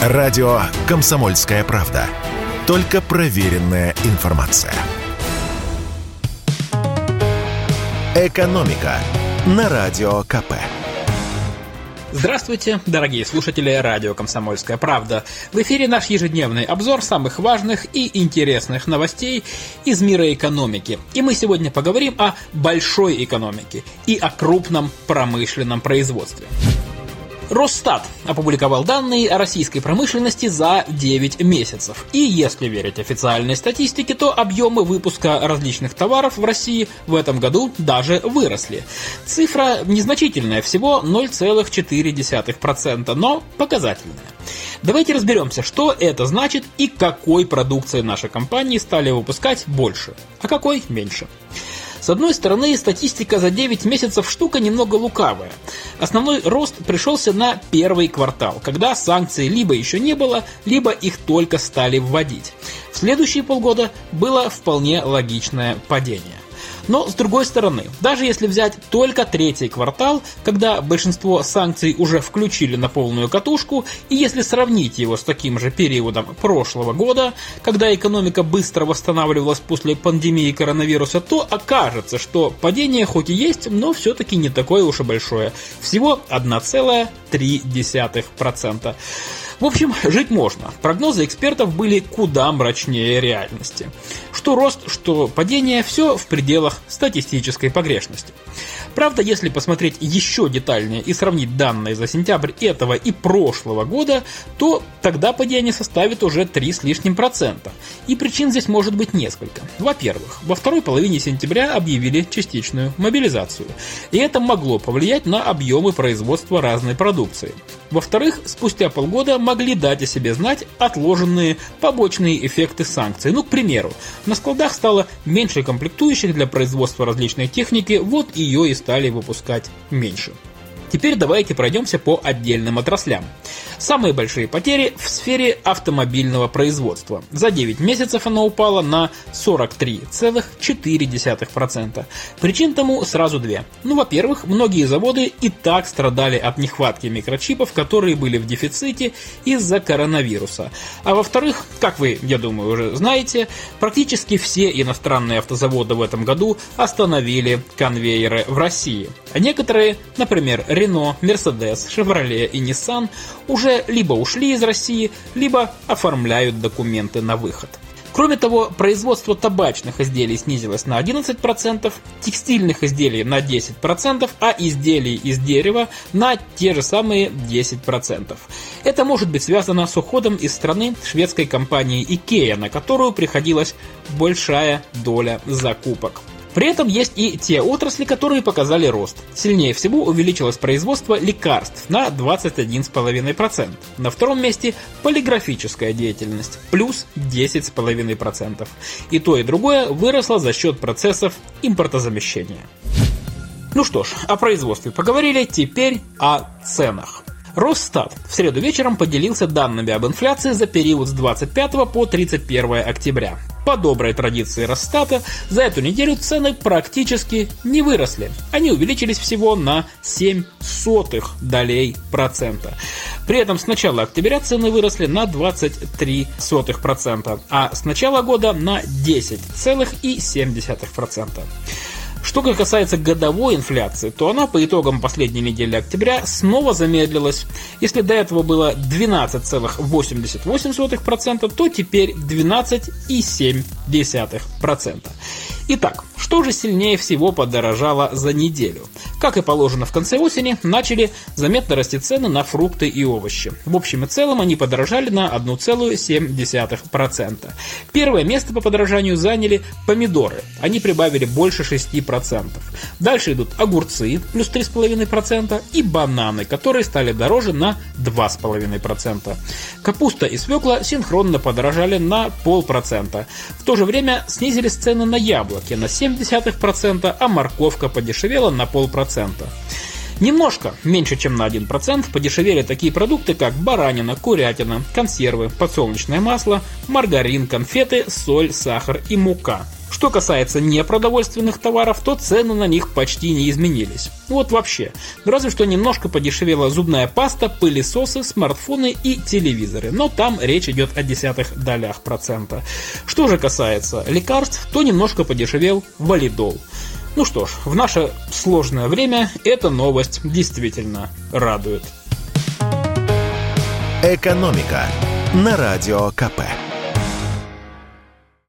Радио «Комсомольская правда». Только проверенная информация. «Экономика» на Радио КП. Здравствуйте, дорогие слушатели радио «Комсомольская правда». В эфире наш ежедневный обзор самых важных и интересных новостей из мира экономики. И мы сегодня поговорим о большой экономике и о крупном промышленном производстве. Росстат опубликовал данные о российской промышленности за 9 месяцев. И если верить официальной статистике, то объемы выпуска различных товаров в России в этом году даже выросли. Цифра незначительная, всего 0,4%, но показательная. Давайте разберемся, что это значит и какой продукции наши компании стали выпускать больше, а какой меньше. С одной стороны, статистика за 9 месяцев штука немного лукавая. Основной рост пришелся на первый квартал, когда санкций либо еще не было, либо их только стали вводить. В следующие полгода было вполне логичное падение. Но с другой стороны, даже если взять только третий квартал, когда большинство санкций уже включили на полную катушку, и если сравнить его с таким же периодом прошлого года, когда экономика быстро восстанавливалась после пандемии коронавируса, то окажется, что падение хоть и есть, но все-таки не такое уж и большое. Всего 1,3%. В общем, жить можно. Прогнозы экспертов были куда мрачнее реальности. Что рост, что падение, все в пределах статистической погрешности. Правда, если посмотреть еще детальнее и сравнить данные за сентябрь этого и прошлого года, то тогда падение составит уже 3 с лишним процента. И причин здесь может быть несколько. Во-первых, во второй половине сентября объявили частичную мобилизацию. И это могло повлиять на объемы производства разной продукции. Во-вторых, спустя полгода могли дать о себе знать отложенные побочные эффекты санкций. Ну, к примеру, на складах стало меньше комплектующих для производства различной техники, вот ее и стали выпускать меньше. Теперь давайте пройдемся по отдельным отраслям. Самые большие потери в сфере автомобильного производства. За 9 месяцев оно упало на 43,4%. Причин тому сразу две. Ну, во-первых, многие заводы и так страдали от нехватки микрочипов, которые были в дефиците из-за коронавируса. А во-вторых, как вы, я думаю, уже знаете, практически все иностранные автозаводы в этом году остановили конвейеры в России. А некоторые, например, Renault, Mercedes, Chevrolet и Nissan, уже либо ушли из России, либо оформляют документы на выход. Кроме того, производство табачных изделий снизилось на 11%, текстильных изделий на 10%, а изделий из дерева на те же самые 10%. Это может быть связано с уходом из страны шведской компании IKEA, на которую приходилась большая доля закупок. При этом есть и те отрасли, которые показали рост. Сильнее всего увеличилось производство лекарств на 21,5%. На втором месте полиграфическая деятельность плюс 10,5%. И то и другое выросло за счет процессов импортозамещения. Ну что ж, о производстве поговорили, теперь о ценах. Росстат в среду вечером поделился данными об инфляции за период с 25 по 31 октября. По доброй традиции Росстата, за эту неделю цены практически не выросли. Они увеличились всего на 7 сотых долей процента. При этом с начала октября цены выросли на 23 сотых процента, а с начала года на 10,7%. Что касается годовой инфляции, то она по итогам последней недели октября снова замедлилась. Если до этого было 12,88%, то теперь 12,7%. Итак, что же сильнее всего подорожало за неделю? Как и положено в конце осени, начали заметно расти цены на фрукты и овощи. В общем и целом они подорожали на 1,7%. Первое место по подорожанию заняли помидоры. Они прибавили больше 6%. Дальше идут огурцы, плюс 3,5%, и бананы, которые стали дороже на 2,5%. Капуста и свекла синхронно подорожали на полпроцента. В то же время снизились цены на яблоки на 0,7%, а морковка подешевела на полпроцента. Немножко, меньше чем на 1%, подешевели такие продукты, как баранина, курятина, консервы, подсолнечное масло, маргарин, конфеты, соль, сахар и мука. Что касается непродовольственных товаров, то цены на них почти не изменились. Вот вообще. Разве что немножко подешевела зубная паста, пылесосы, смартфоны и телевизоры. Но там речь идет о десятых долях процента. Что же касается лекарств, то немножко подешевел валидол. Ну что ж, в наше сложное время эта новость действительно радует. «Экономика» на Радио КП.